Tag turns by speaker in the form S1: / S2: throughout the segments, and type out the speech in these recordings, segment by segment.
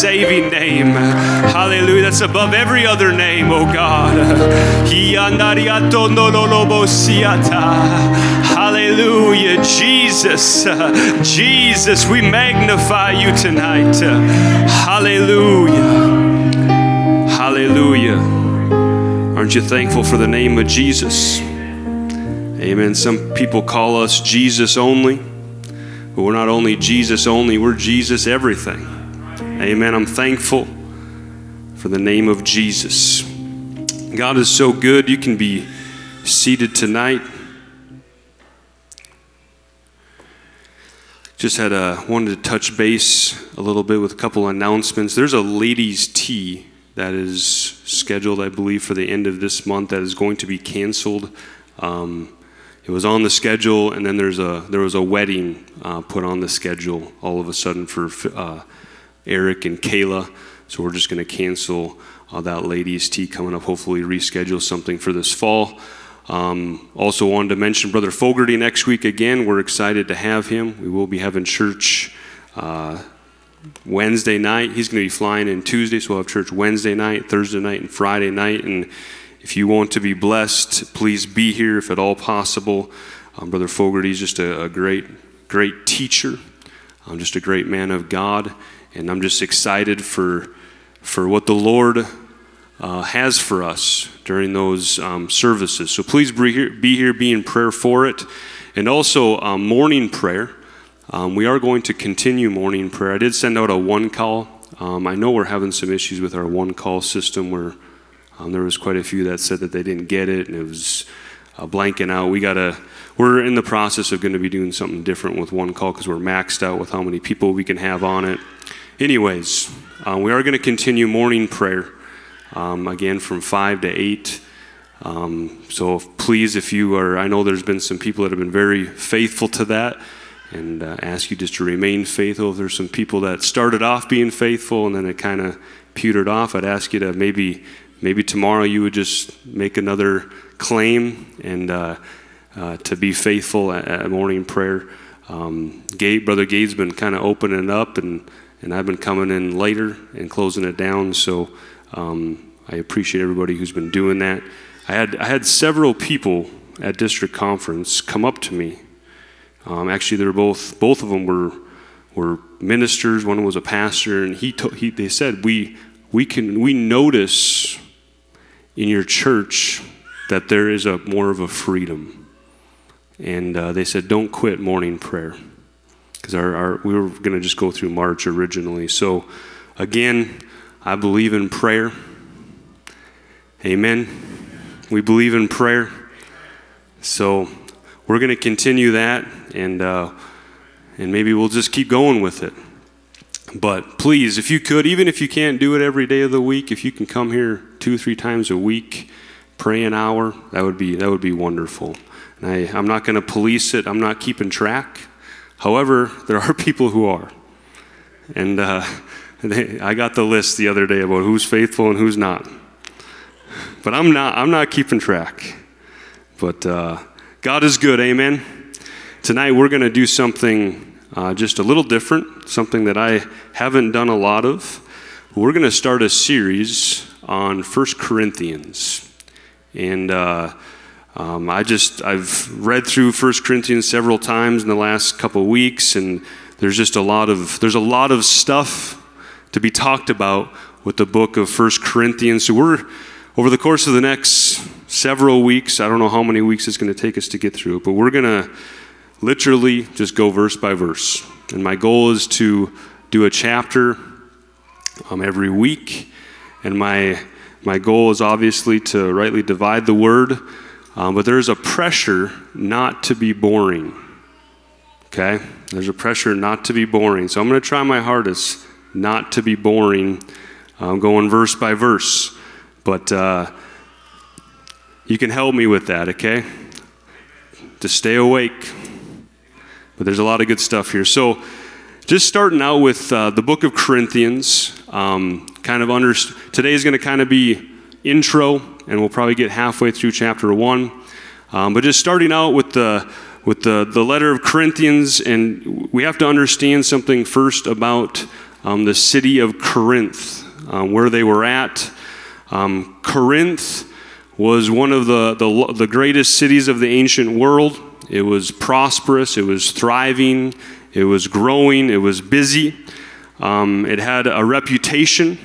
S1: saving name. Hallelujah. That's above every other name, oh God. Hallelujah. Jesus. Jesus, we magnify you tonight. Hallelujah. Hallelujah. Aren't you thankful for the name of Jesus? Amen. Some people call us Jesus only, but we're not only Jesus only, we're Jesus everything. Amen. I'm thankful for the name of Jesus. God is so good. You can be seated tonight. Just had a wanted to touch base a little bit with a couple announcements. There's a ladies' tea that is scheduled, I believe, for the end of this month that is going to be canceled. Um, it was on the schedule, and then there's a there was a wedding uh, put on the schedule all of a sudden for uh, Eric and Kayla. So we're just going to cancel uh, that ladies' tea coming up. Hopefully, reschedule something for this fall. Um, also, wanted to mention Brother Fogarty next week again. We're excited to have him. We will be having church uh, Wednesday night. He's going to be flying in Tuesday, so we'll have church Wednesday night, Thursday night, and Friday night. And if you want to be blessed, please be here if at all possible. Um, Brother Fogarty is just a, a, great, great teacher. Um, just a great man of God and I'm just excited for for what the Lord uh, has for us during those um, services. So please be here, be here, be in prayer for it, and also um, morning prayer. Um, we are going to continue morning prayer. I did send out a one call. Um, I know we're having some issues with our one call system where um, there was quite a few that said that they didn't get it and it was uh, blanking out. We gotta. We're in the process of going to be doing something different with one call because we're maxed out with how many people we can have on it. Anyways, uh, we are going to continue morning prayer um, again from 5 to 8. Um, so please, if you are, I know there's been some people that have been very faithful to that, and uh, ask you just to remain faithful. If there's some people that started off being faithful and then it kind of petered off, I'd ask you to maybe maybe tomorrow you would just make another claim and uh, uh, to be faithful at, at morning prayer. Um, Gabe, Brother Gabe's been kind of opening up and and I've been coming in later and closing it down. So um, I appreciate everybody who's been doing that. I had I had several people at district conference come up to me. Um, actually, they were both both of them were were ministers. One was a pastor, and he, to, he they said we we can we notice in your church that there is a more of a freedom. And uh, they said, don't quit morning prayer because our, our, we were going to just go through March originally. So, again, I believe in prayer. Amen. We believe in prayer. So, we're going to continue that, and uh, and maybe we'll just keep going with it. But please, if you could, even if you can't do it every day of the week, if you can come here two, three times a week, pray an hour, that would be that would be wonderful. And I, I'm not going to police it. I'm not keeping track. However, there are people who are. And uh, they, I got the list the other day about who's faithful and who's not. But I'm not, I'm not keeping track. But uh, God is good, amen? Tonight we're going to do something uh, just a little different, something that I haven't done a lot of. We're going to start a series on First Corinthians. And uh, um, I just I've read through 1 Corinthians several times in the last couple weeks, and there's just a lot of there's a lot of stuff to be talked about with the book of 1 Corinthians. So we're over the course of the next several weeks. I don't know how many weeks it's going to take us to get through it, but we're going to literally just go verse by verse. And my goal is to do a chapter um, every week, and my my goal is obviously to rightly divide the word um, but there's a pressure not to be boring. Okay? There's a pressure not to be boring. So I'm going to try my hardest not to be boring, I'm um, going verse by verse. But uh, you can help me with that, okay? To stay awake. But there's a lot of good stuff here. So, just starting out with uh, the book of Corinthians, um, kind of under, today is going to kind of be intro and we'll probably get halfway through chapter one. Um, but just starting out with the with the, the letter of Corinthians, and we have to understand something first about um, the city of Corinth, um, where they were at. Um, Corinth was one of the, the, the greatest cities of the ancient world. It was prosperous, it was thriving, it was growing, it was busy. Um, it had a reputation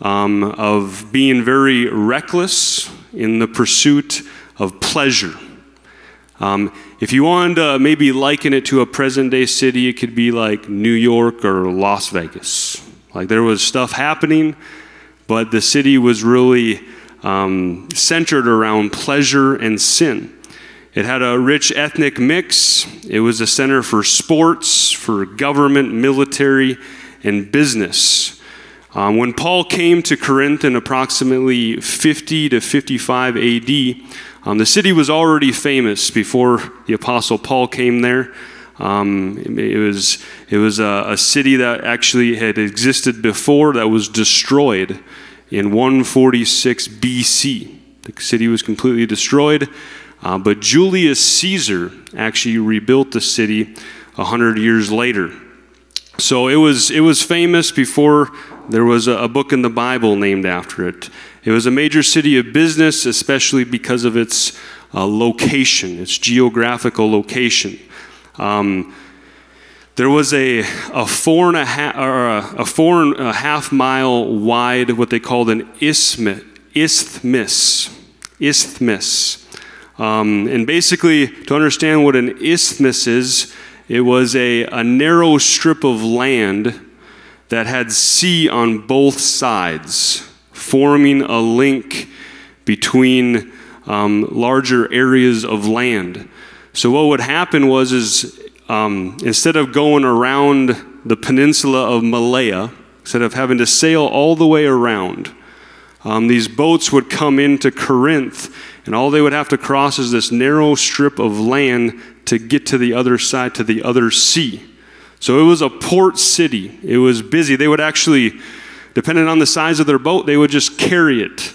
S1: um, of being very reckless in the pursuit of pleasure. Um, if you wanted to maybe liken it to a present day city, it could be like New York or Las Vegas. Like there was stuff happening, but the city was really um, centered around pleasure and sin. It had a rich ethnic mix. It was a center for sports, for government, military, and business. Um, when Paul came to Corinth in approximately 50 to 55 AD, um, the city was already famous before the Apostle Paul came there. Um, it was, it was a, a, city that actually had existed before that was destroyed in 146 BC. The city was completely destroyed, uh, but Julius Caesar actually rebuilt the city 100 years later. So it was, it was famous before there was a, book in the Bible named after it. It was a major city of business, especially because of its uh, location, its geographical location. Um, there was a, a four and a half or a, a four and a half mile wide what they called an isthmus isthmus isthmus um, and basically to understand what an isthmus is it was a, a narrow strip of land that had sea on both sides, forming a link between um, larger areas of land. So what would happen was is um, instead of going around the peninsula of Malea, instead of having to sail all the way around, um, these boats would come into Corinth, and all they would have to cross is this narrow strip of land to get to the other side, to the other sea. So it was a port city. It was busy. They would actually, depending on the size of their boat, they would just carry it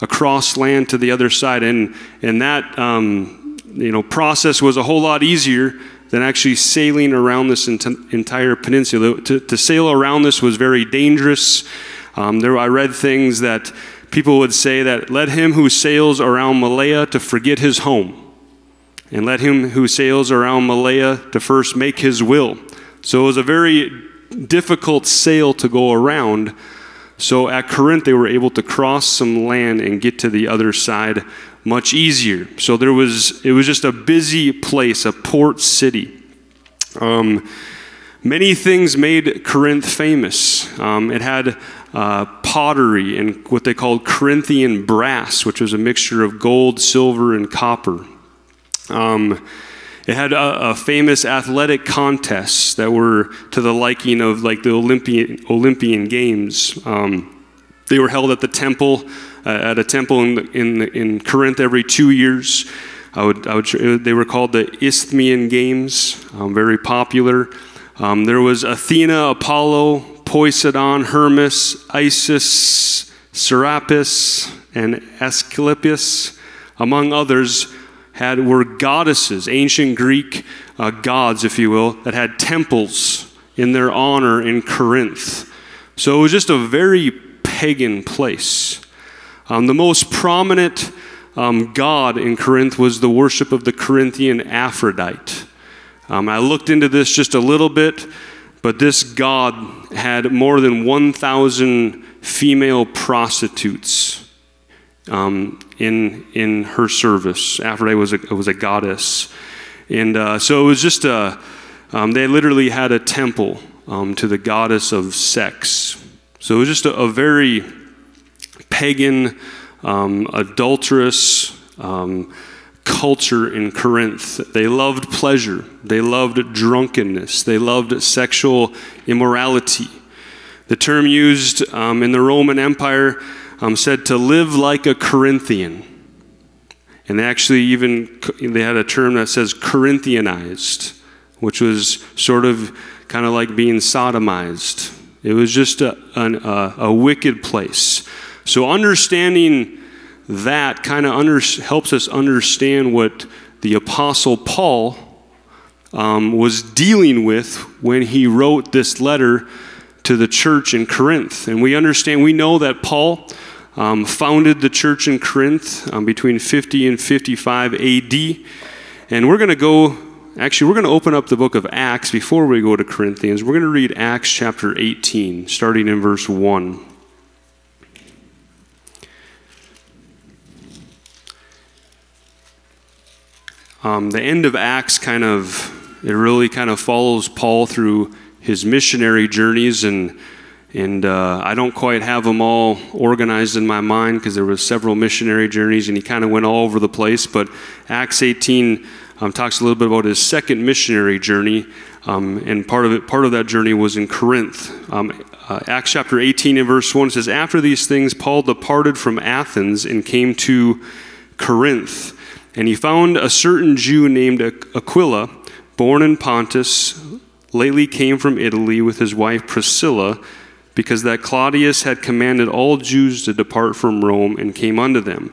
S1: across land to the other side. And, and that um, you know, process was a whole lot easier than actually sailing around this ent- entire peninsula. To, to, sail around this was very dangerous. Um, there, I read things that people would say that let him who sails around Malea to forget his home and let him who sails around Malea to first make his will. So it was a very difficult sail to go around. So at Corinth, they were able to cross some land and get to the other side much easier. So there was, it was just a busy place, a port city. Um, many things made Corinth famous. Um, it had uh, pottery and what they called Corinthian brass, which was a mixture of gold, silver, and copper. Um, it had a, a, famous athletic contests that were to the liking of like the Olympian, Olympian Games. Um, they were held at the temple, uh, at a temple in, in, in Corinth every two years. I would, I would, they were called the Isthmian Games, um, very popular. Um, there was Athena, Apollo, Poseidon, Hermes, Isis, Serapis, and Asclepius, among others had were goddesses, ancient Greek uh, gods, if you will, that had temples in their honor in Corinth. So it was just a very pagan place. Um, the most prominent um, god in Corinth was the worship of the Corinthian Aphrodite. Um, I looked into this just a little bit, but this god had more than 1,000 female prostitutes um, in, in her service. Aphrodite was a, was a goddess. And uh, so it was just a, um, they literally had a temple um, to the goddess of sex. So it was just a, a very pagan, um, adulterous um, culture in Corinth. They loved pleasure, they loved drunkenness, they loved sexual immorality. The term used um, in the Roman Empire um, said to live like a Corinthian. And they actually even they had a term that says Corinthianized, which was sort of kind of like being sodomized. It was just a, an, a, a wicked place. So understanding that kind of under, helps us understand what the Apostle Paul um, was dealing with when he wrote this letter to the church in Corinth. And we understand, we know that Paul um, founded the church in Corinth um, between 50 and 55 AD. And we're going to go, actually, we're going to open up the book of Acts before we go to Corinthians. We're going to read Acts chapter 18, starting in verse 1. Um, the end of Acts kind of, it really kind of follows Paul through his missionary journeys and and uh, I don't quite have them all organized in my mind because there was several missionary journeys and he kind of went all over the place. But Acts 18 um, talks a little bit about his second missionary journey, um, and part of it, part of that journey was in Corinth. Um, uh, Acts chapter 18 and verse 1 says, After these things, Paul departed from Athens and came to Corinth. And he found a certain Jew named Aquila, born in Pontus, lately came from Italy with his wife Priscilla because that Claudius had commanded all Jews to depart from Rome and came unto them.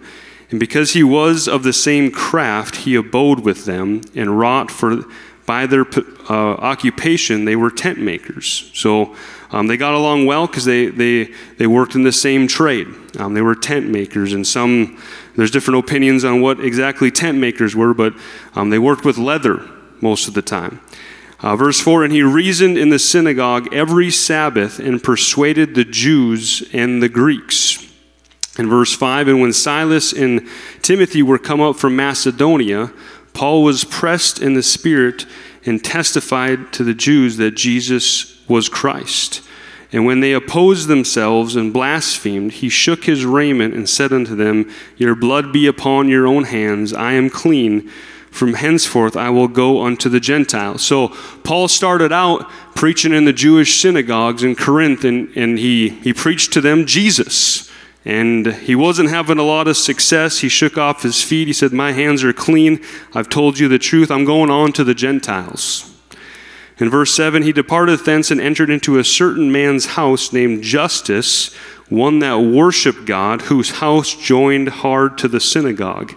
S1: And because he was of the same craft, he abode with them and wrought for by their uh, occupation they were tent makers. So um, they got along well because they, they, they worked in the same trade. Um, they were tent makers, and some there's different opinions on what exactly tent makers were, but um, they worked with leather most of the time. Uh, verse 4 And he reasoned in the synagogue every Sabbath and persuaded the Jews and the Greeks. In verse 5 And when Silas and Timothy were come up from Macedonia, Paul was pressed in the Spirit and testified to the Jews that Jesus was Christ. And when they opposed themselves and blasphemed, he shook his raiment and said unto them, Your blood be upon your own hands, I am clean from henceforth I will go unto the Gentiles. So Paul started out preaching in the Jewish synagogues in Corinth, and, and he, he preached to them Jesus. And he wasn't having a lot of success. He shook off his feet. He said, My hands are clean. I've told you the truth. I'm going on to the Gentiles. In verse 7, he departed thence and entered into a certain man's house named Justus, one that worshiped God, whose house joined hard to the synagogue.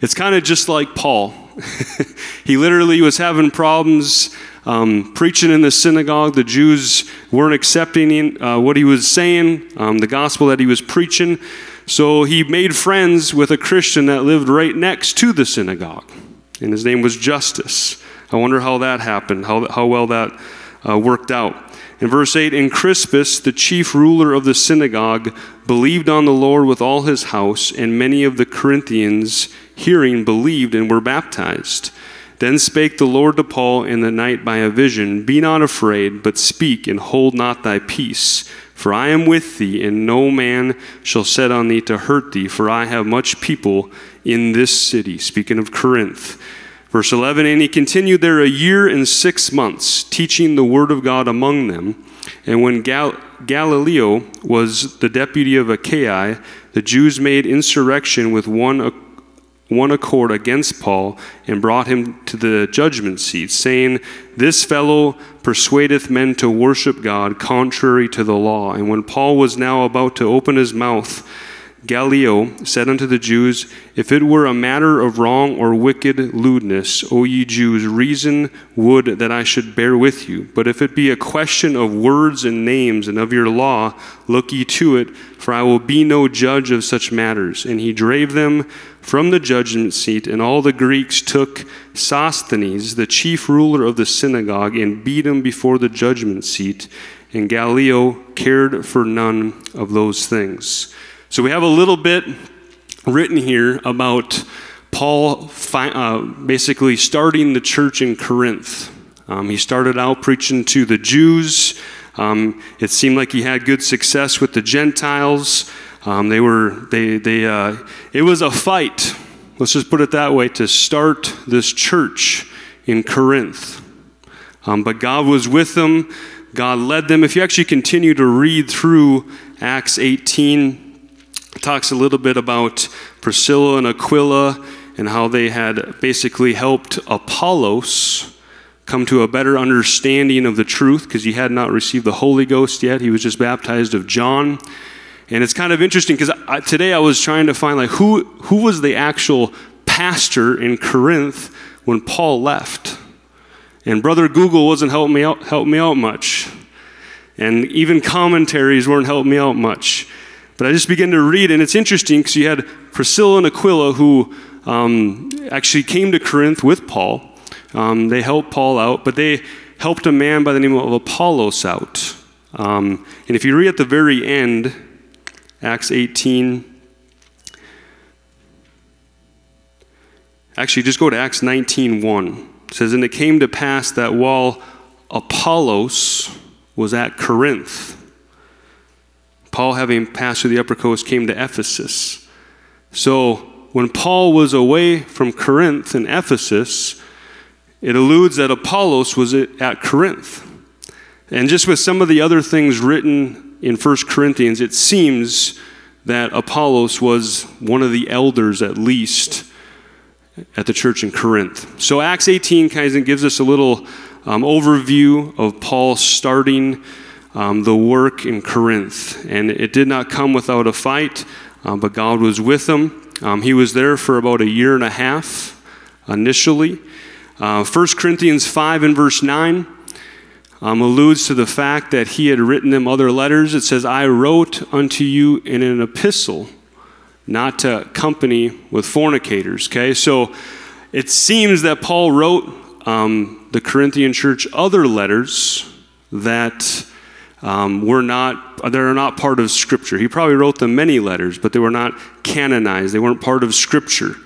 S1: It's kind of just like Paul. he literally was having problems um, preaching in the synagogue. The Jews weren't accepting uh, what he was saying, um, the gospel that he was preaching. So he made friends with a Christian that lived right next to the synagogue, and his name was Justus. I wonder how that happened, how, how well that uh, worked out. In verse 8, and Crispus, the chief ruler of the synagogue, believed on the Lord with all his house, and many of the Corinthians, hearing, believed and were baptized. Then spake the Lord to Paul in the night by a vision Be not afraid, but speak, and hold not thy peace. For I am with thee, and no man shall set on thee to hurt thee, for I have much people in this city. Speaking of Corinth. Verse 11 And he continued there a year and six months, teaching the word of God among them. And when Gal- Gallio was the deputy of Achaia, the Jews made insurrection with one, one accord against Paul and brought him to the judgment seat, saying, This fellow persuadeth men to worship God contrary to the law. And when Paul was now about to open his mouth, Gallio said unto the Jews, If it were a matter of wrong or wicked lewdness, O ye Jews, reason would that I should bear with you. But if it be a question of words and names and of your law, look ye to it, for I will be no judge of such matters. And he drave them from the judgment seat, and all the Greeks took Sosthenes, the chief ruler of the synagogue, and beat him before the judgment seat. And Gallio cared for none of those things. So we have a little bit written here about Paul fi- uh, basically starting the church in Corinth. Um, he started out preaching to the Jews. Um, it seemed like he had good success with the Gentiles. Um, they were they they uh, it was a fight. Let's just put it that way to start this church in Corinth. Um, but God was with them. God led them. If you actually continue to read through Acts 18, talks a little bit about Priscilla and Aquila and how they had basically helped Apollos come to a better understanding of the truth because he had not received the Holy Ghost yet. He was just baptized of John. And it's kind of interesting because today I was trying to find like who who was the actual pastor in Corinth when Paul left. And brother Google wasn't helping me out help me out much. and even commentaries weren't helping me out much. But I just began to read, and it's interesting because you had Priscilla and Aquila who um, actually came to Corinth with Paul. Um, they helped Paul out, but they helped a man by the name of Apollos out. Um, and if you read at the very end, Acts 18, actually just go to Acts 19 1. It says, And it came to pass that while Apollos was at Corinth, Paul, having passed through the upper coast, came to Ephesus. So when Paul was away from Corinth and Ephesus, it alludes that Apollos was at Corinth. And just with some of the other things written in 1 Corinthians, it seems that Apollos was one of the elders at least at the church in Corinth. So Acts 18 kind of gives us a little um, overview of Paul starting um, the work in Corinth. And it did not come without a fight, uh, but God was with him. Um, he was there for about a year and a half initially. Uh, 1 Corinthians 5 and verse 9 um, alludes to the fact that he had written them other letters. It says, I wrote unto you in an epistle, not to company with fornicators. Okay, so it seems that Paul wrote um, the Corinthian church other letters that um, were not, they're not part of Scripture. He probably wrote them many letters, but they were not canonized. They weren't part of Scripture.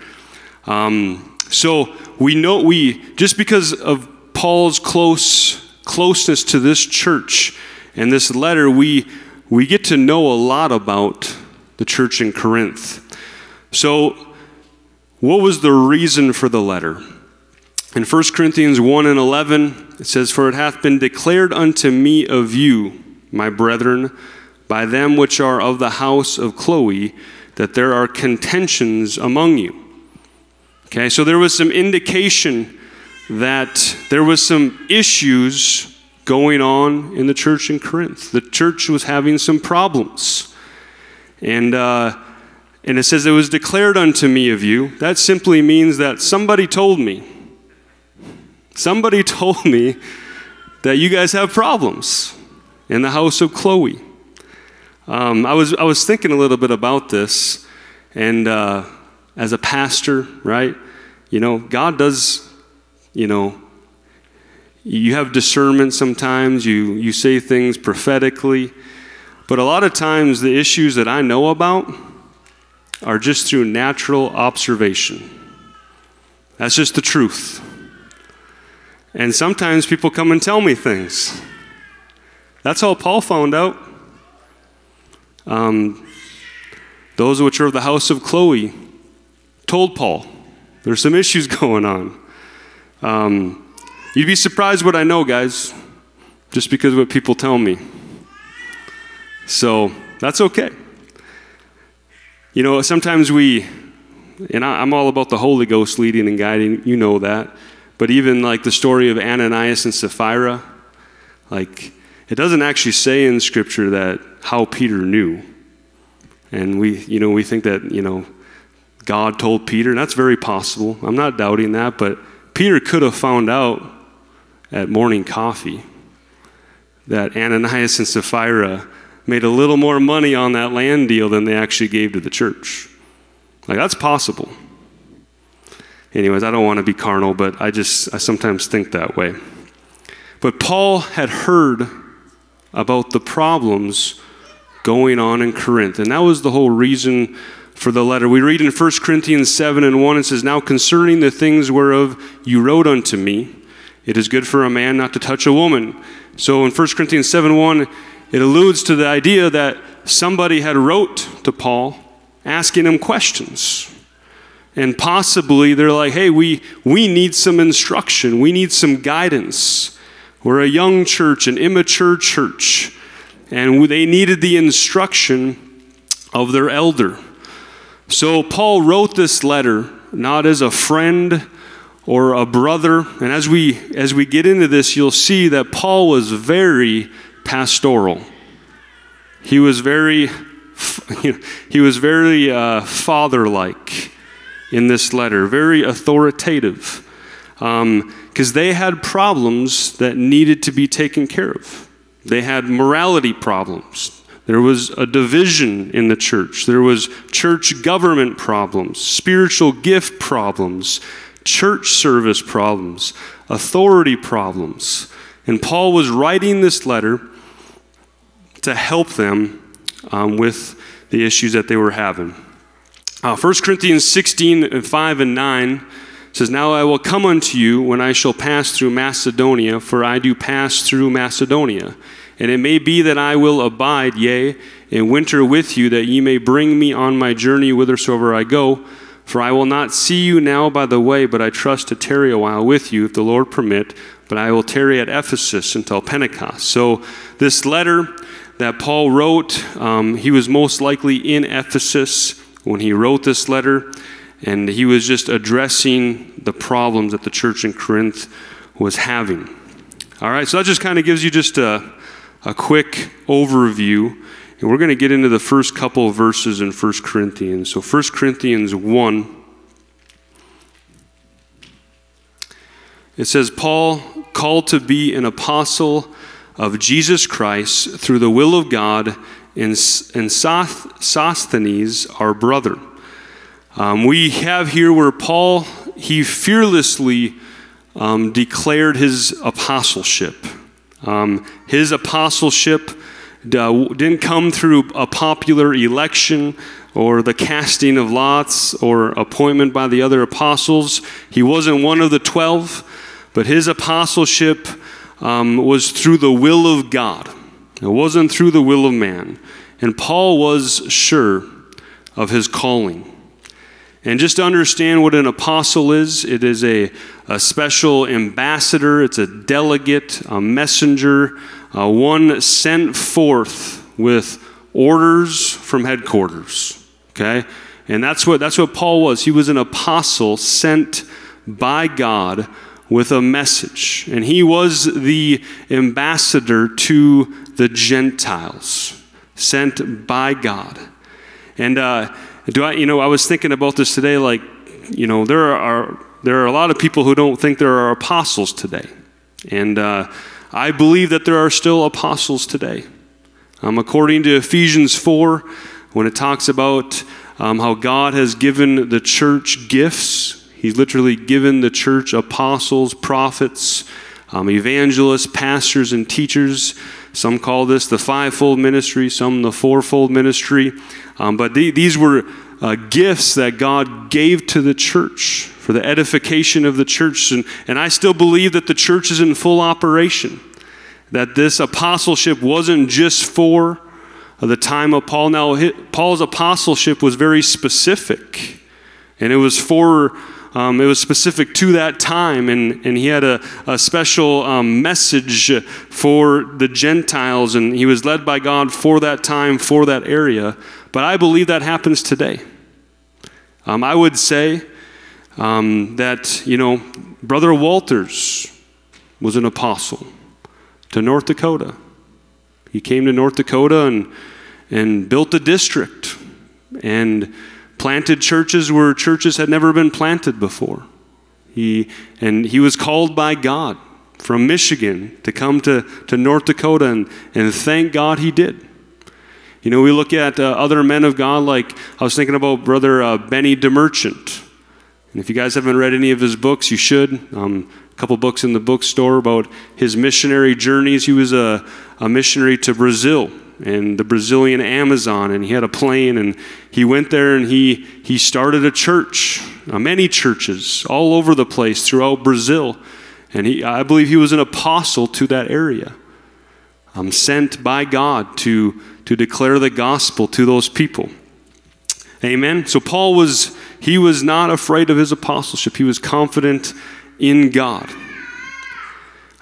S1: Um, so we know, we, just because of Paul's close closeness to this church and this letter, we, we get to know a lot about the church in Corinth. So, what was the reason for the letter? In 1 Corinthians 1 and 11, it says, For it hath been declared unto me of you, my brethren, by them which are of the house of Chloe, that there are contentions among you. Okay, so there was some indication that there was some issues going on in the church in Corinth. The church was having some problems. And, uh, and it says, It was declared unto me of you. That simply means that somebody told me. Somebody told me that you guys have problems in the house of Chloe. Um, I, was, I was thinking a little bit about this, and uh, as a pastor, right? You know, God does, you know, you have discernment sometimes, you, you say things prophetically, but a lot of times the issues that I know about are just through natural observation. That's just the truth. And sometimes people come and tell me things. That's how Paul found out. Um, those which are of the house of Chloe told Paul there's some issues going on. Um, you'd be surprised what I know, guys, just because of what people tell me. So that's okay. You know, sometimes we, and I, I'm all about the Holy Ghost leading and guiding, you know that. But even like the story of Ananias and Sapphira, like it doesn't actually say in Scripture that how Peter knew. And we, you know, we think that, you know, God told Peter, and that's very possible. I'm not doubting that, but Peter could have found out at morning coffee that Ananias and Sapphira made a little more money on that land deal than they actually gave to the church. Like, that's possible. Anyways, I don't want to be carnal, but I just, I sometimes think that way. But Paul had heard about the problems going on in Corinth, and that was the whole reason for the letter. We read in 1 Corinthians 7 and 1, it says, Now concerning the things whereof you wrote unto me, it is good for a man not to touch a woman. So in 1 Corinthians 7 1, it alludes to the idea that somebody had wrote to Paul asking him questions. And possibly they're like, hey, we, we need some instruction, we need some guidance. We're a young church, an immature church, and they needed the instruction of their elder. So Paul wrote this letter not as a friend or a brother, and as we as we get into this, you'll see that Paul was very pastoral. He was very he was very uh, father-like in this letter, very authoritative, because um, they had problems that needed to be taken care of. They had morality problems. There was a division in the church. There was church government problems, spiritual gift problems, church service problems, authority problems. And Paul was writing this letter to help them um, with the issues that they were having. Uh, 1 Corinthians 16, 5 and 9 says, Now I will come unto you when I shall pass through Macedonia, for I do pass through Macedonia. And it may be that I will abide, yea, and winter with you, that ye may bring me on my journey whithersoever I go. For I will not see you now by the way, but I trust to tarry a while with you, if the Lord permit. But I will tarry at Ephesus until Pentecost. So, this letter that Paul wrote, um, he was most likely in Ephesus when he wrote this letter, and he was just addressing the problems that the church in Corinth was having. All right, so that just kind of gives you just a, a quick overview. And we're going to get into the first couple of verses in 1 Corinthians. So 1 Corinthians 1. It says, Paul, called to be an apostle of Jesus Christ through the will of God and, and Sosthenes, our brother. Um, we have here where Paul, he fearlessly um, declared his apostleship. Um, his apostleship uh, didn't come through a popular election or the casting of lots or appointment by the other apostles. He wasn't one of the twelve, but his apostleship um, was through the will of God. It wasn't through the will of man. And Paul was sure of his calling. And just to understand what an apostle is, it is a, a special ambassador, it's a delegate, a messenger, uh, one sent forth with orders from headquarters. Okay? And that's what, that's what Paul was. He was an apostle sent by God with a message. And he was the ambassador to the Gentiles, sent by God. And uh, do I, you know, I was thinking about this today, like, you know, there are, there are a lot of people who don't think there are apostles today. And uh, I believe that there are still apostles today. Um, according to Ephesians 4, when it talks about um, how God has given the church gifts, He's literally given the church apostles, prophets, um, evangelists, pastors, and teachers. Some call this the fivefold ministry, some the fourfold ministry. Um, but the, these were uh, gifts that God gave to the church for the edification of the church. And, and I still believe that the church is in full operation, that this apostleship wasn't just for the time of Paul. Now, Paul's apostleship was very specific, and it was for um, it was specific to that time, and, and he had a, a special um, message for the Gentiles, and he was led by God for that time, for that area. But I believe that happens today. Um, I would say um, that, you know, Brother Walters was an apostle to North Dakota. He came to North Dakota and, and built a district. And planted churches where churches had never been planted before. He, and he was called by God from Michigan to come to, to North Dakota, and, and thank God he did. You know, we look at uh, other men of God, like I was thinking about Brother uh, Benny DeMerchant. And if you guys haven't read any of his books, you should. Um, a couple books in the bookstore about his missionary journeys. He was a, a missionary to Brazil and the Brazilian Amazon, and he had a plane, and he went there and he, he started a church, uh, many churches all over the place throughout Brazil. And he, I believe he was an apostle to that area, um, sent by God to, to declare the gospel to those people. Amen. So Paul was, he was not afraid of his apostleship, he was confident in God.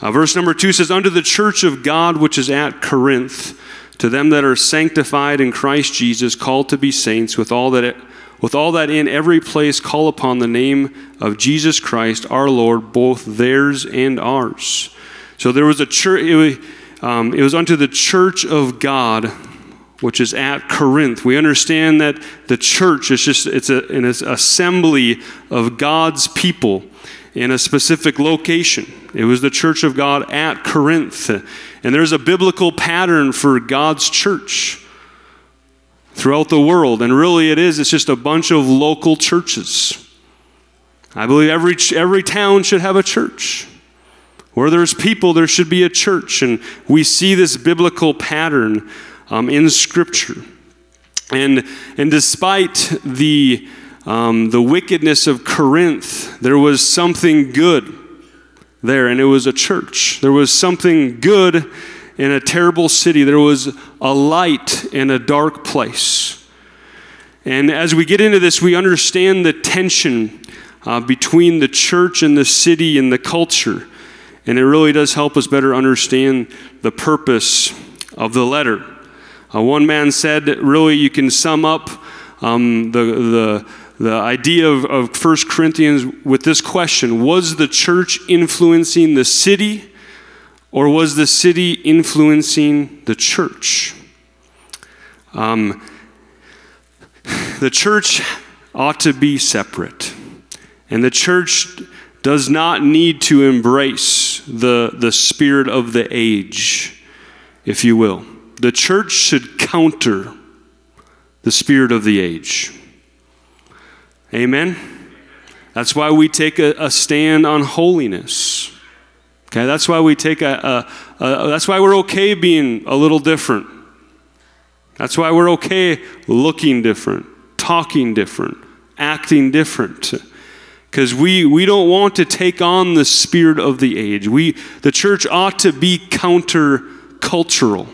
S1: Uh, verse number two says, Unto the church of God which is at Corinth, to them that are sanctified in Christ Jesus, called to be saints, with all that, it, with all that in every place call upon the name of Jesus Christ our Lord, both theirs and ours. So there was a church, it was, um, it was unto the church of God, which is at Corinth. We understand that the church is just, it's a, an assembly of God's people in a specific location. It was the church of God at Corinth. And there's a biblical pattern for God's church throughout the world. And really, it is, it's just a bunch of local churches. I believe every, every town should have a church. Where there's people, there should be a church. And we see this biblical pattern um, in Scripture. And, and despite the, um, the wickedness of Corinth, there was something good there, and it was a church. There was something good in a terrible city. There was a light in a dark place. And as we get into this, we understand the tension uh, between the church and the city and the culture. And it really does help us better understand the purpose of the letter. Uh, one man said, really, you can sum up um, the, the, the idea of, of 1 Corinthians with this question Was the church influencing the city, or was the city influencing the church? Um, the church ought to be separate, and the church does not need to embrace the, the spirit of the age, if you will the church should counter the spirit of the age. Amen? That's why we take a, a stand on holiness. Okay, that's why we take a, a, a, that's why we're okay being a little different. That's why we're okay looking different, talking different, acting different. Because we, we don't want to take on the spirit of the age. We, the church ought to be counter cultural.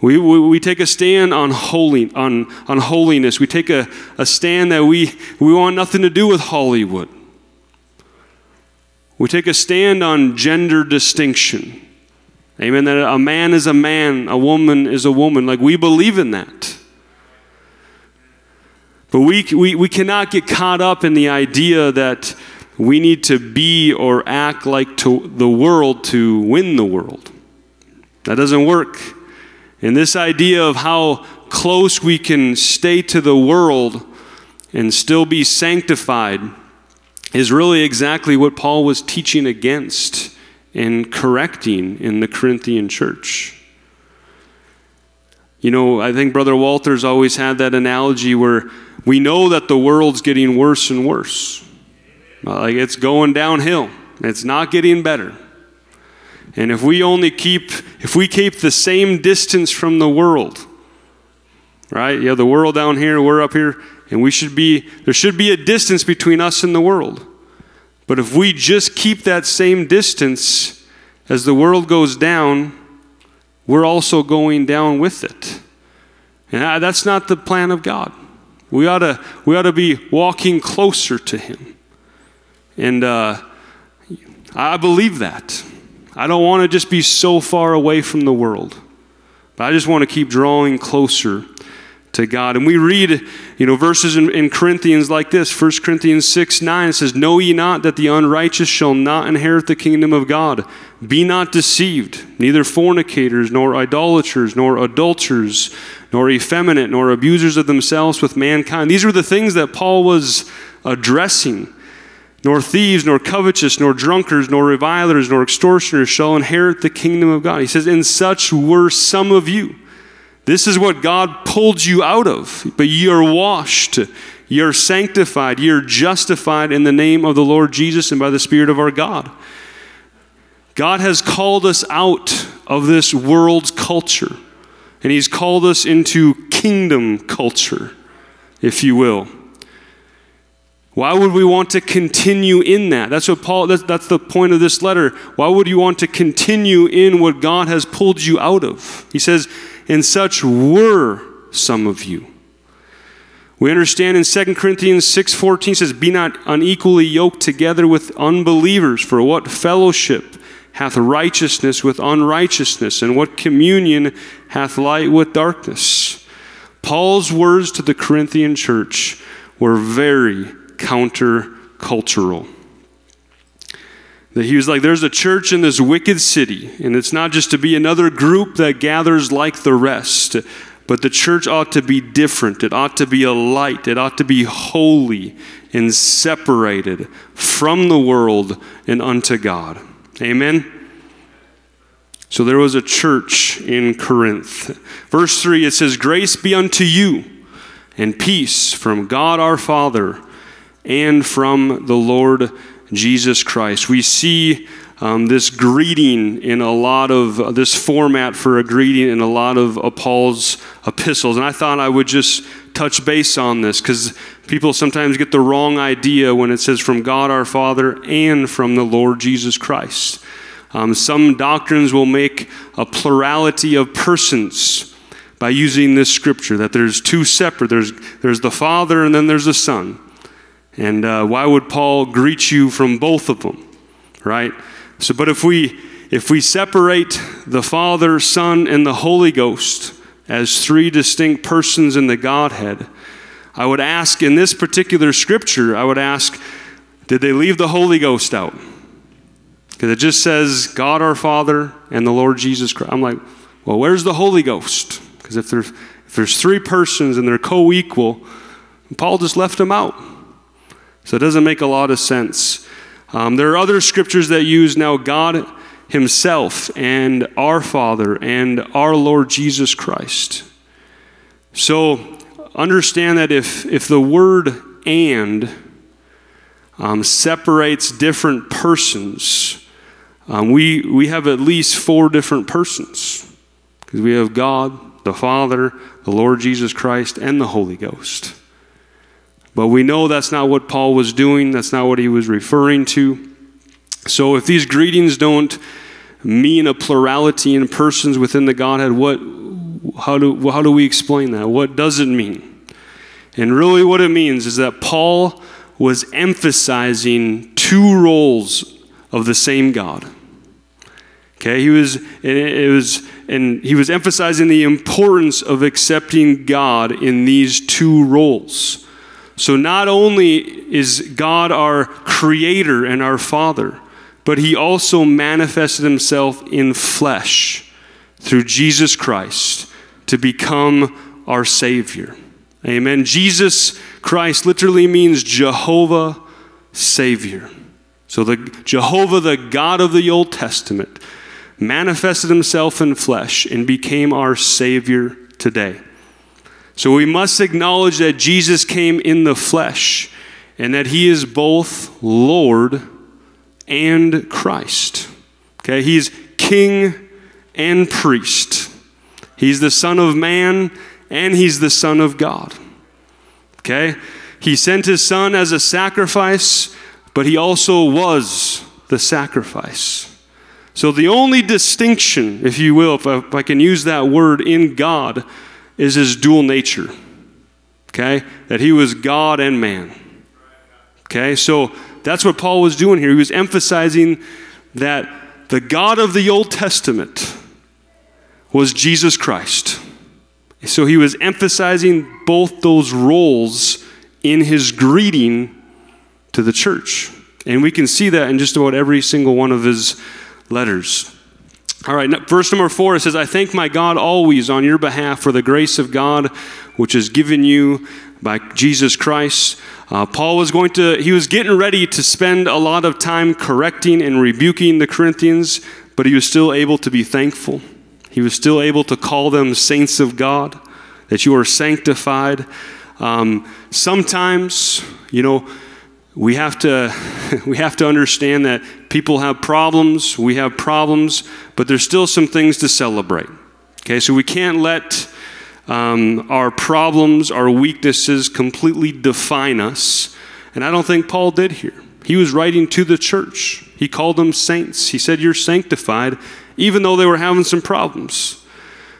S1: We, we, we, take a stand on, holy, on, on holiness. We take a, a stand that we, we want nothing to do with Hollywood. We take a stand on gender distinction. Amen. That a man is a man, a woman is a woman. Like we believe in that. But we, we, we cannot get caught up in the idea that we need to be or act like to the world to win the world. That doesn't work. And this idea of how close we can stay to the world and still be sanctified is really exactly what Paul was teaching against and correcting in the Corinthian church. You know, I think Brother Walter's always had that analogy where we know that the world's getting worse and worse. Like it's going downhill, it's not getting better. And if we only keep, if we keep the same distance from the world, right? Have the world down here, we're up here, and we should be, there should be a distance between us and the world. But if we just keep that same distance as the world goes down, we're also going down with it. And that's not the plan of God. We ought to, we ought to be walking closer to Him. And uh, I believe that. I don't want to just be so far away from the world, but I just want to keep drawing closer to God. And we read, you know, verses in, in, Corinthians like this 1 Corinthians 6 9 says, Know ye not that the unrighteous shall not inherit the kingdom of God? Be not deceived, neither fornicators, nor idolaters, nor adulterers, nor effeminate, nor abusers of themselves with mankind. These are the things that Paul was addressing nor thieves, nor covetous, nor drunkards, nor revilers, nor extortioners shall inherit the kingdom of God. He says, And such were some of you. This is what God pulled you out of. But ye are washed, ye are sanctified, ye are justified in the name of the Lord Jesus and by the Spirit of our God. God has called us out of this world's culture, and He's called us into kingdom culture, if you will. Why would we want to continue in that? That's what Paul, that's, that's the point of this letter. Why would you want to continue in what God has pulled you out of? He says, and such were some of you. We understand in 2 Corinthians 6:14 says, Be not unequally yoked together with unbelievers, for what fellowship hath righteousness with unrighteousness, and what communion hath light with darkness? Paul's words to the Corinthian church were very countercultural. That he was like, there's a church in this wicked city, and it's not just to be another group that gathers like the rest, but the church ought to be different. It ought to be a light. It ought to be holy and separated from the world and unto God. Amen? So there was a church in Corinth. Verse 3 it says, Grace be unto you and peace from God our Father and from the Lord Jesus Christ. We see um, this greeting in a lot of uh, this format for a greeting in a lot of uh, Paul's epistles. And I thought I would just touch base on this because people sometimes get the wrong idea when it says from God our Father and from the Lord Jesus Christ. Um, some doctrines will make a plurality of persons by using this scripture that there's two separate there's, there's the Father and then there's the Son. And uh, why would Paul greet you from both of them? Right? So, but if we if we separate the Father, Son, and the Holy Ghost as three distinct persons in the Godhead, I would ask in this particular scripture, I would ask, did they leave the Holy Ghost out? Because it just says God our Father and the Lord Jesus Christ. I'm like, well, where's the Holy Ghost? Because if there's if there's three persons and they're co-equal, Paul just left them out. So it doesn't make a lot of sense. Um, there are other scriptures that use now God Himself and our Father and our Lord Jesus Christ. So understand that if, if the word and um, separates different persons, um, we, we have at least four different persons because we have God, the Father, the Lord Jesus Christ, and the Holy Ghost. But we know that's not what Paul was doing, that's not what he was referring to. So if these greetings don't mean a plurality in persons within the Godhead, what, how, do, how do we explain that? What does it mean? And really, what it means is that Paul was emphasizing two roles of the same God. Okay, he was, it was, and he was emphasizing the importance of accepting God in these two roles. So not only is God our creator and our father, but he also manifested himself in flesh through Jesus Christ to become our Savior. Amen. Jesus Christ literally means Jehovah Savior. So the Jehovah, the God of the Old Testament, manifested himself in flesh and became our Savior today. So we must acknowledge that Jesus came in the flesh and that he is both Lord and Christ. Okay, he's king and priest. He's the Son of Man and he's the Son of God. Okay, he sent his Son as a sacrifice, but he also was the sacrifice. So the only distinction, if you will, if I, if I can use that word in God, is his dual nature. Okay? That he was God and man. Okay? So that's what Paul was doing here. He was emphasizing that the God of the Old Testament was Jesus Christ. So he was emphasizing both those roles in his greeting to the church. And we can see that in just about every single one of his letters. All right, verse number four it says, I thank my God always on your behalf for the grace of God which is given you by Jesus Christ. Uh, Paul was going to, he was getting ready to spend a lot of time correcting and rebuking the Corinthians, but he was still able to be thankful. He was still able to call them saints of God, that you are sanctified. Um, sometimes, you know, we have to we have to understand that people have problems we have problems but there's still some things to celebrate. Okay so we can't let um, our problems our weaknesses completely define us. And i don't think paul did here. He was writing to the church. He called them saints. He said you're sanctified even though they were having some problems.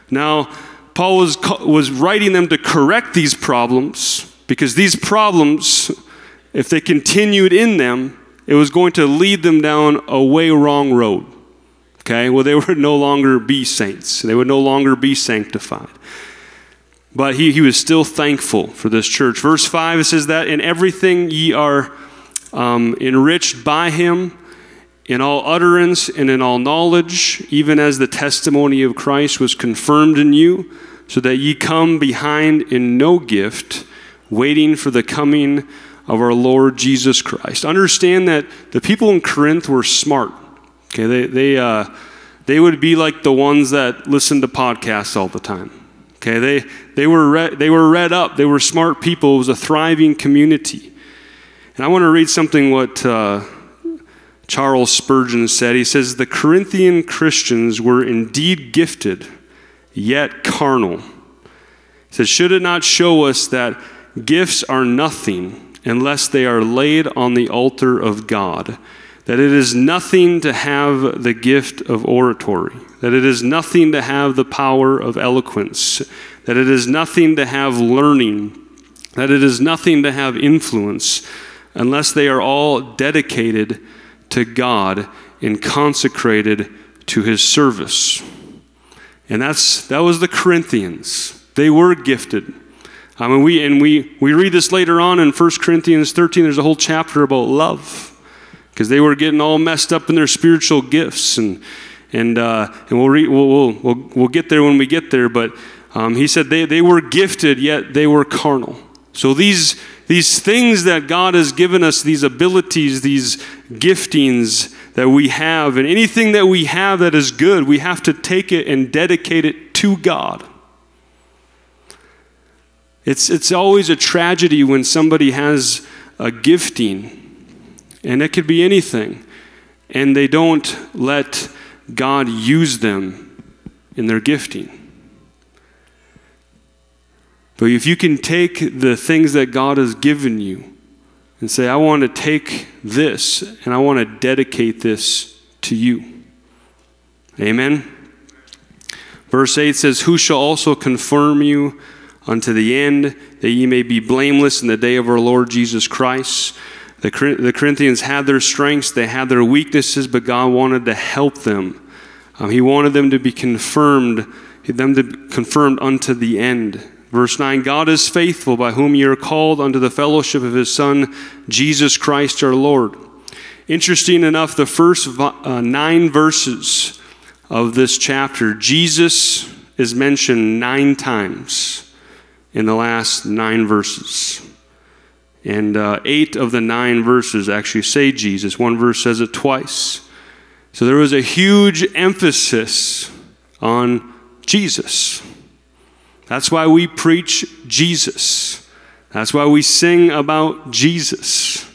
S1: Now paul was, was writing them to correct these problems because these problems if they continued in them, it was going to lead them down a way wrong road. Okay? Well, they would no longer be saints, they would no longer be sanctified. But he, he was still thankful for this church. Verse 5 it says that in everything ye are um, enriched by him in all utterance and in all knowledge, even as the testimony of Christ was confirmed in you, so that ye come behind in no gift, waiting for the coming of our Lord Jesus Christ. Understand that the people in Corinth were smart. Okay, they, they, uh, they would be like the ones that listen to podcasts all the time. Okay, they, they, were re- they were read up, they were smart people, it was a thriving community. And I want to read something what uh, Charles Spurgeon said. He says, The Corinthian Christians were indeed gifted, yet carnal. He says, Should it not show us that gifts are nothing unless they are laid on the altar of God? That it is nothing to have the gift of oratory, that it is nothing to have the power of eloquence, that it is nothing to have learning, that it is nothing to have influence unless they are all dedicated to God and consecrated to his service. And that's that was the Corinthians. They were gifted. I mean we and we we read this later on in 1 Corinthians 13 there's a whole chapter about love because they were getting all messed up in their spiritual gifts and and uh, and we'll, re- we'll, we'll, we'll, we'll get there when we get there but um, he said they, they were gifted yet they were carnal so these these things that God has given us, these abilities, these giftings that we have, and anything that we have that is good, we have to take it and dedicate it to God. It's, it's always a tragedy when somebody has a gifting, and it could be anything, and they don't let God use them in their gifting. But if you can take the things that God has given you and say, I want to take this and I want to dedicate this to you. Amen. Verse 8 says, Who shall also confirm you unto the end, that ye may be blameless in the day of our Lord Jesus Christ? The, the Corinthians had their strengths, they had their weaknesses, but God wanted to help them. Um, he wanted them to be confirmed, them to be confirmed unto the end. Verse 9 God is faithful, by whom ye are called unto the fellowship of his Son, Jesus Christ our Lord. Interesting enough, the first uh, nine verses of this chapter, Jesus is mentioned nine times in the last nine verses. And uh, eight of the nine verses actually say Jesus. One verse says it twice. So there was a huge emphasis on Jesus. That's why we preach Jesus. That's why we sing about Jesus.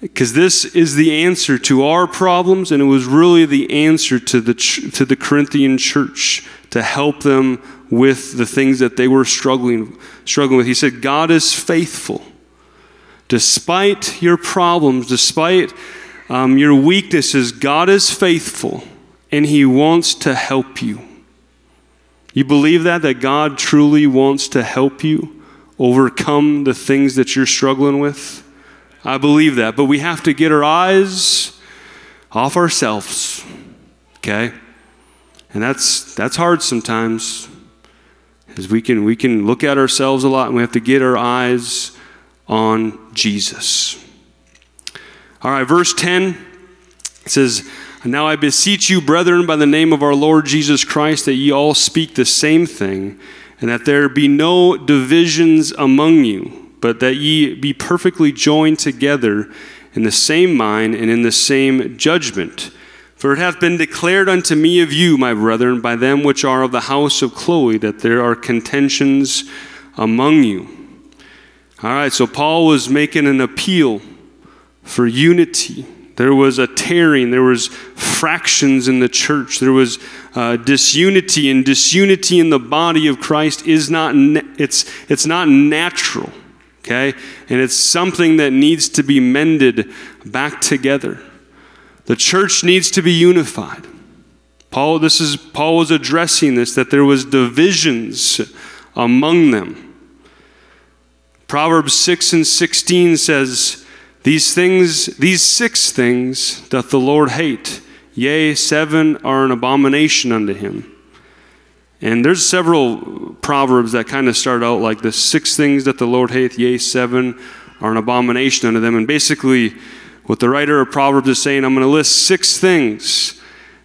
S1: Because this is the answer to our problems, and it was really the answer to the, to the Corinthian church to help them with the things that they were struggling, struggling with. He said, God is faithful. Despite your problems, despite um, your weaknesses, God is faithful, and He wants to help you. You believe that? That God truly wants to help you overcome the things that you're struggling with? I believe that. But we have to get our eyes off ourselves. Okay? And that's that's hard sometimes. As we can we can look at ourselves a lot and we have to get our eyes on Jesus. All right, verse 10 says now I beseech you, brethren, by the name of our Lord Jesus Christ, that ye all speak the same thing, and that there be no divisions among you, but that ye be perfectly joined together in the same mind and in the same judgment. For it hath been declared unto me of you, my brethren, by them which are of the house of Chloe, that there are contentions among you. All right, so Paul was making an appeal for unity there was a tearing. There was fractions in the church. There was uh, disunity, and disunity in the body of Christ is not. it's it's not natural, okay, and it's something that needs to be mended back together. The church needs to be unified. Paul, this is Paul was addressing this that there was divisions among them. Proverbs six and sixteen says. These things, these six things doth the Lord hate. Yea, seven are an abomination unto him. And there's several proverbs that kind of start out like the six things that the Lord hath, yea, seven are an abomination unto them. And basically, what the writer of Proverbs is saying, I'm going to list six things,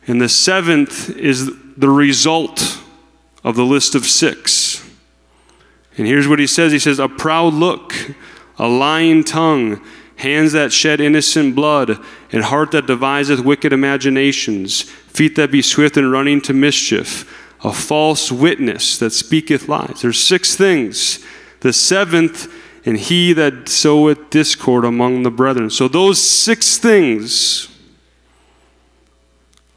S1: and the seventh is the result of the list of six. And here's what he says He says, A proud look, a lying tongue, hands that shed innocent blood, and heart that deviseth wicked imaginations, feet that be swift in running to mischief, a false witness that speaketh lies. There's six things. The seventh, and he that soweth discord among the brethren. So those six things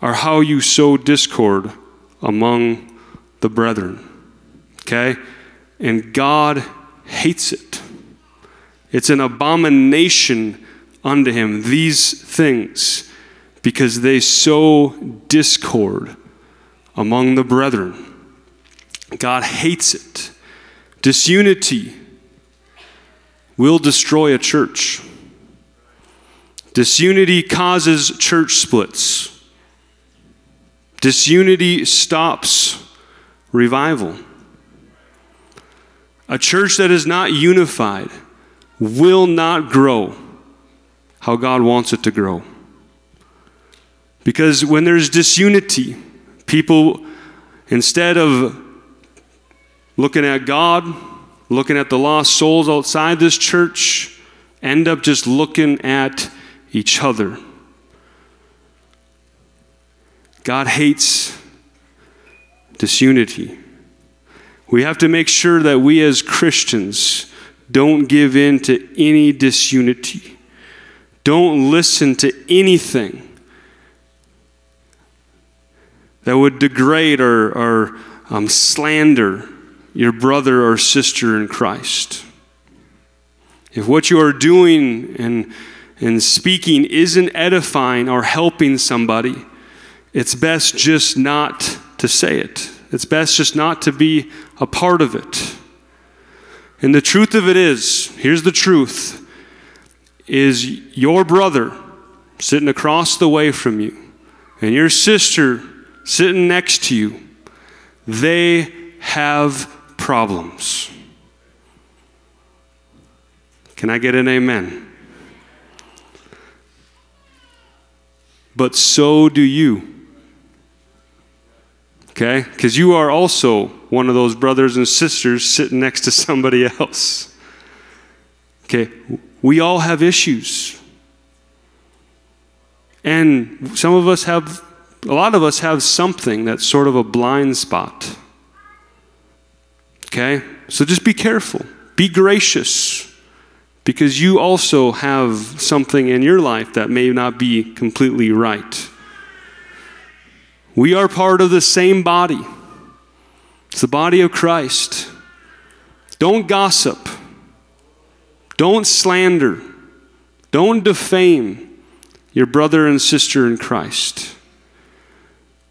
S1: are how you sow discord among the brethren. Okay? And God hates it. It's an abomination unto him, these things, because they sow discord among the brethren. God hates it. Disunity will destroy a church. Disunity causes church splits. Disunity stops revival. A church that is not unified will not grow how God wants it to grow. Because when there's disunity, people, instead of looking at God, looking at the lost souls outside this church, end up just looking at each other. God hates disunity. We have to make sure that we as Christians don't give in to any disunity. Don't listen to anything that would degrade or, or um, slander your brother or sister in Christ. If what you are doing and, and speaking isn't edifying or helping somebody, it's best just not to say it. It's best just not to be a part of it. And the truth of it is here's the truth is your brother sitting across the way from you and your sister sitting next to you, they have problems. Can I get an amen? But so do you. Okay? Because you are also one of those brothers and sisters sitting next to somebody else. Okay? We all have issues. And some of us have, a lot of us have something that's sort of a blind spot. Okay? So just be careful. Be gracious. Because you also have something in your life that may not be completely right. We are part of the same body. It's the body of Christ. Don't gossip. Don't slander. Don't defame your brother and sister in Christ.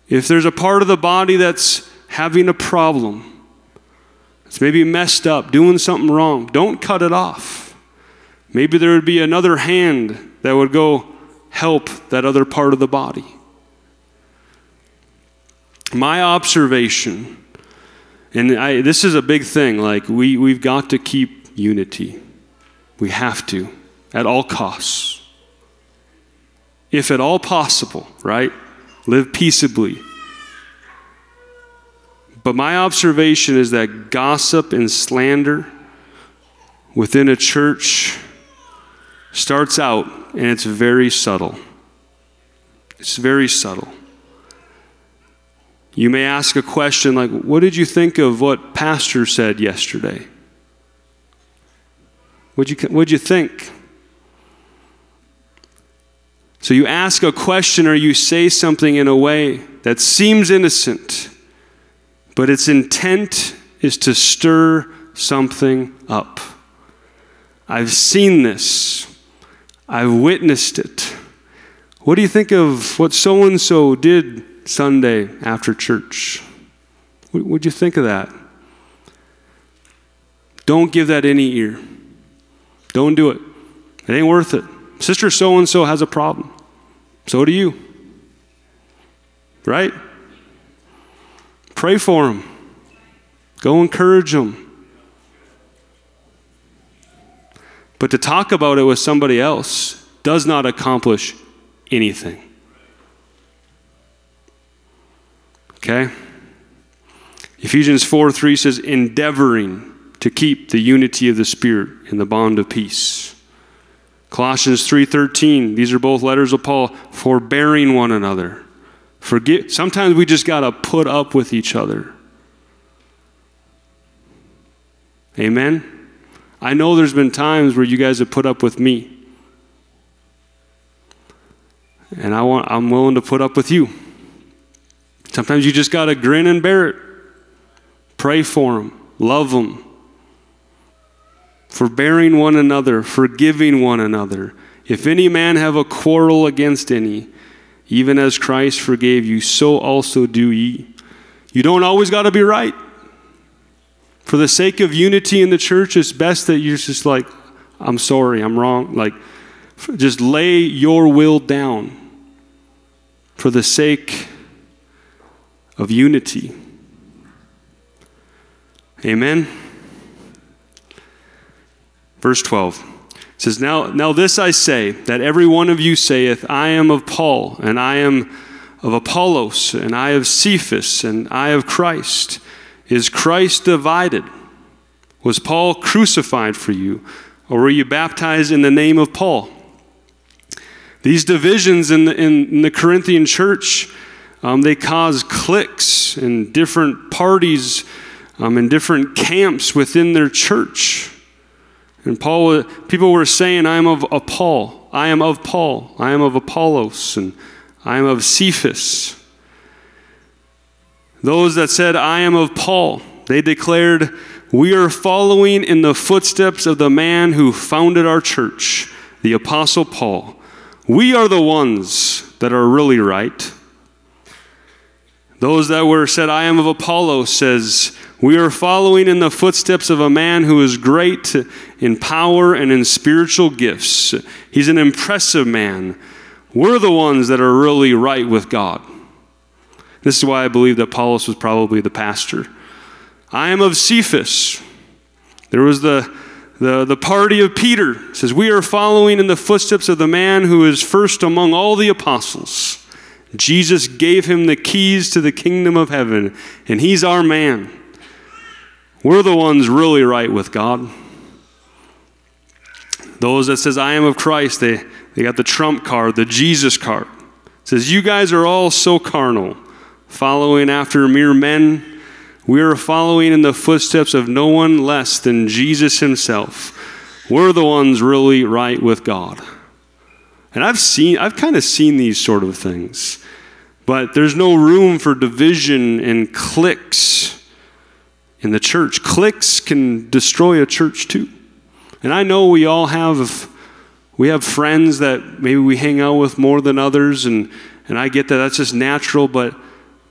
S1: If there's a part of the body that's having a problem, it's maybe messed up, doing something wrong, don't cut it off. Maybe there would be another hand that would go help that other part of the body. My observation, and I, this is a big thing, like we, we've got to keep unity. We have to, at all costs. If at all possible, right? Live peaceably. But my observation is that gossip and slander within a church starts out and it's very subtle. It's very subtle. You may ask a question like, What did you think of what Pastor said yesterday? What'd you, what'd you think? So you ask a question or you say something in a way that seems innocent, but its intent is to stir something up. I've seen this, I've witnessed it. What do you think of what so and so did Sunday after church. What would you think of that? Don't give that any ear. Don't do it. It ain't worth it. Sister so and so has a problem. So do you. Right? Pray for them. Go encourage them. But to talk about it with somebody else does not accomplish anything. Okay? Ephesians 4 3 says, endeavoring to keep the unity of the Spirit in the bond of peace. Colossians 3:13, these are both letters of Paul, forbearing one another. Forget sometimes we just got to put up with each other. Amen. I know there's been times where you guys have put up with me. And I want I'm willing to put up with you. Sometimes you just got to grin and bear it. Pray for them, love them, forbearing one another, forgiving one another. If any man have a quarrel against any, even as Christ forgave you, so also do ye. You don't always got to be right. For the sake of unity in the church, it's best that you're just like, I'm sorry, I'm wrong. Like, just lay your will down for the sake of unity. Amen. Verse 12 says, now, now this I say, that every one of you saith, I am of Paul, and I am of Apollos, and I of Cephas, and I of Christ. Is Christ divided? Was Paul crucified for you? Or were you baptized in the name of Paul? These divisions in the, in the Corinthian church, um, they cause cliques and different parties um, and different camps within their church. And Paul, people were saying, I am of Paul, I am of Paul, I am of Apollos, and I am of Cephas. Those that said, I am of Paul, they declared, We are following in the footsteps of the man who founded our church, the Apostle Paul. We are the ones that are really right. Those that were said, I am of Apollo, says, We are following in the footsteps of a man who is great in power and in spiritual gifts. He's an impressive man. We're the ones that are really right with God. This is why I believe that Apollos was probably the pastor. I am of Cephas. There was the, the, the party of Peter. It says, We are following in the footsteps of the man who is first among all the apostles. Jesus gave him the keys to the kingdom of heaven, and he's our man. We're the ones really right with God. Those that says I am of Christ, they, they got the trump card, the Jesus card. It says you guys are all so carnal, following after mere men. We are following in the footsteps of no one less than Jesus himself. We're the ones really right with God. And I've seen, I've kind of seen these sort of things. But there's no room for division and cliques in the church. Cliques can destroy a church too. And I know we all have we have friends that maybe we hang out with more than others and and I get that that's just natural, but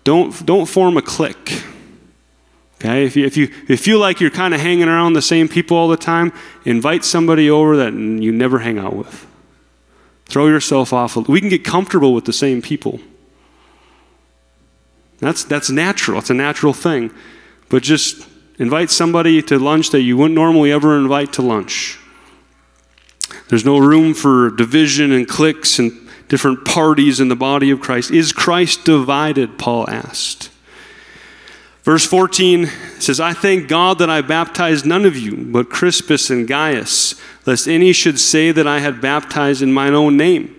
S1: don't don't form a clique. Okay? If you, if you, if you like you're kind of hanging around the same people all the time, invite somebody over that you never hang out with. Throw yourself off. We can get comfortable with the same people. That's, that's natural. It's a natural thing. But just invite somebody to lunch that you wouldn't normally ever invite to lunch. There's no room for division and cliques and different parties in the body of Christ. Is Christ divided? Paul asked. Verse 14 says, I thank God that I baptized none of you, but Crispus and Gaius, lest any should say that I had baptized in mine own name.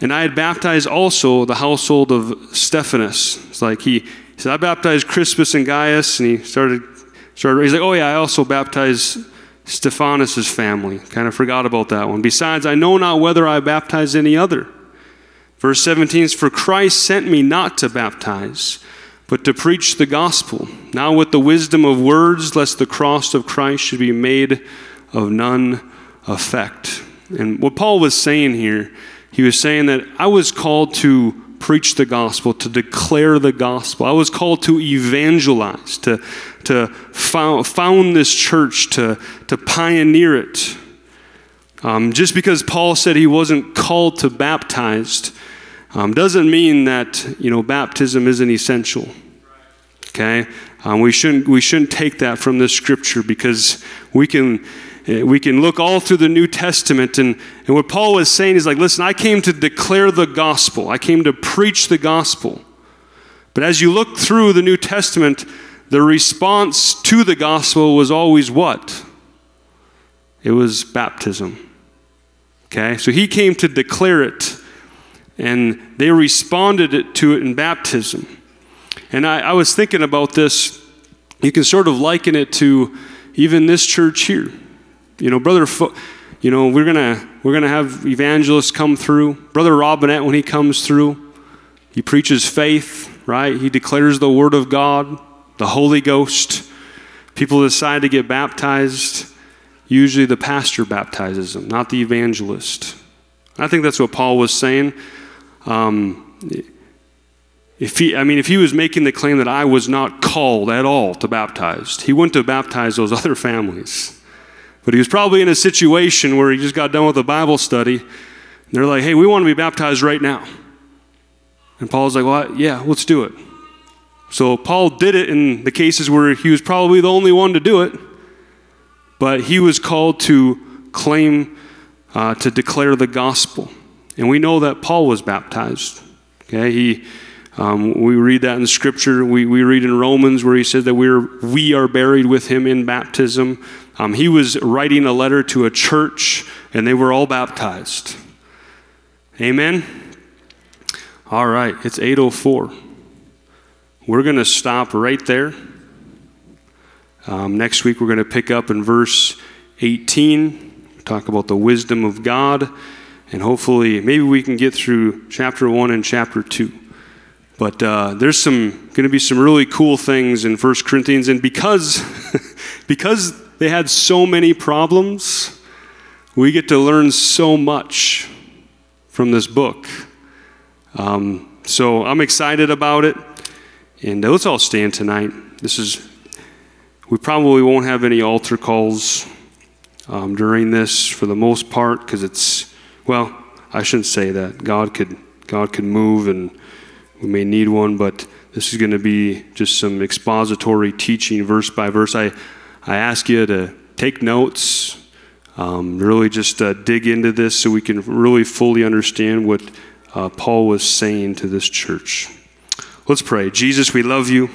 S1: And I had baptized also the household of Stephanas. It's like he, he said, I baptized Crispus and Gaius, and he started, started, he's like, oh yeah, I also baptized Stephanas' family. Kind of forgot about that one. Besides, I know not whether I baptized any other. Verse 17 is, For Christ sent me not to baptize, but to preach the gospel, now with the wisdom of words, lest the cross of Christ should be made of none effect. And what Paul was saying here, he was saying that I was called to preach the gospel, to declare the gospel. I was called to evangelize, to, to found, found this church, to, to pioneer it. Um, just because Paul said he wasn't called to baptize um, doesn't mean that you know baptism isn't essential. Okay, um, we shouldn't we shouldn't take that from the scripture because we can Eh, we can look all through the New Testament and, and what Paul was saying is like, listen, I came to declare the gospel. I came to preach the gospel. But as you look through the New Testament, the response to the gospel was always what? It was baptism. Okay, so he came to declare it, and they responded to it in baptism. And I, I was thinking about this. You can sort of liken it to even this church here. You know, brother, Fo- you know, we're gonna we're gonna have evangelists come through. Brother Robinette, when he comes through, he preaches faith, right? He declares the word of God, the Holy Ghost. People decide to get baptized. Usually the pastor baptizes them, not the evangelist. I think that's what Paul was saying. Um, if he, I mean, if he was making the claim that I was not called at all to baptize, he wouldn't have baptized those other families. But he was probably in a situation where he just got done with a Bible study. They're like, hey, we want to be baptized right now. And Paul's like, well, yeah, let's do it. So Paul did it in the cases where he was probably the only one to do it but he was called to claim, uh, to declare the gospel. And we know that Paul was baptized. Okay, he, um, we read that in Scripture. We, we read in Romans where he said that we're, we are buried with him in baptism. Um, he was writing a letter to a church, and they were all baptized. Amen? All right, it's 8.04. We're going to stop right there. Um, next week, we're going to pick up in verse 18, talk about the wisdom of God, and hopefully, maybe we can get through chapter 1 and chapter 2. But uh, there's some going to be some really cool things in 1 Corinthians, and because because they had so many problems, we get to learn so much from this book. Um, so I'm excited about it, and let's all stand tonight. This is we probably won't have any altar calls um, during this for the most part because it's, well, I shouldn't say that. God could, God could move and we may need one, but this is going to be just some expository teaching verse by verse. I, I ask you to take notes, um, really just uh, dig into this so we can really fully understand what uh, Paul was saying to this church. Let's pray. Jesus, we love you.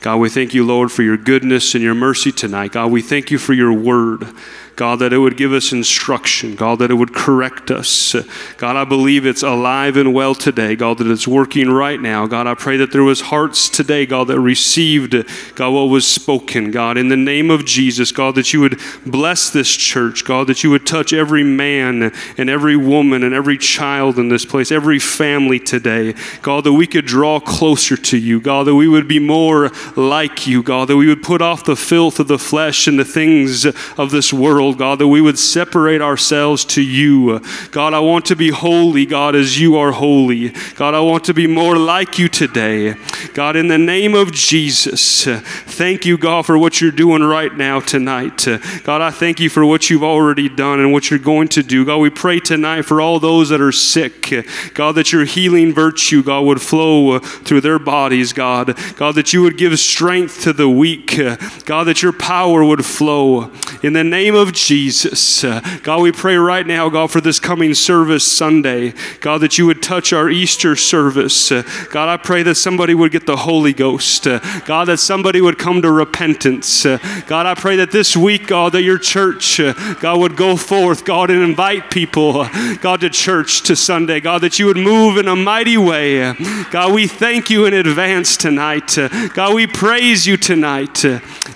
S1: God, we thank you, Lord, for your goodness and your mercy tonight. God, we thank you for your word. God, that it would give us instruction. God, that it would correct us. God, I believe it's alive and well today. God, that it's working right now. God, I pray that there was hearts today, God, that received, God, what was spoken. God, in the name of Jesus, God, that you would bless this church. God, that you would touch every man and every woman and every child in this place, every family today. God, that we could draw closer to you. God, that we would be more like you. God, that we would put off the filth of the flesh and the things of this world world, God, that we would separate ourselves to you. God, I want to be holy, God, as you are holy. God, I want to be more like you today. God, in the name of Jesus, thank you, God, for what you're doing right now tonight. God, I thank you for what you've already done and what you're going to do. God, we pray tonight for all those that are sick. God, that your healing virtue, God, would flow through their bodies, God. God, that you would give strength to the weak. God, that your power would flow. In the name of Jesus. Uh, God, we pray right now, God, for this coming service Sunday. God, that you would touch our Easter service. Uh, God, I pray that somebody would get the Holy Ghost. Uh, God, that somebody would come to repentance. Uh, God, I pray that this week, God, that your church, uh, God, would go forth, God, and invite people, uh, God, to church to Sunday. God, that you would move in a mighty way. God, we thank you in advance tonight. God, we praise you tonight.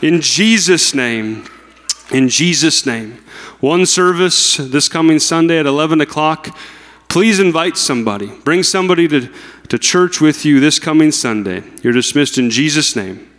S1: In Jesus' name. In Jesus' name. One service this coming Sunday at 11 o'clock. Please invite somebody. Bring somebody to, to church with you this coming Sunday. You're dismissed in Jesus' name.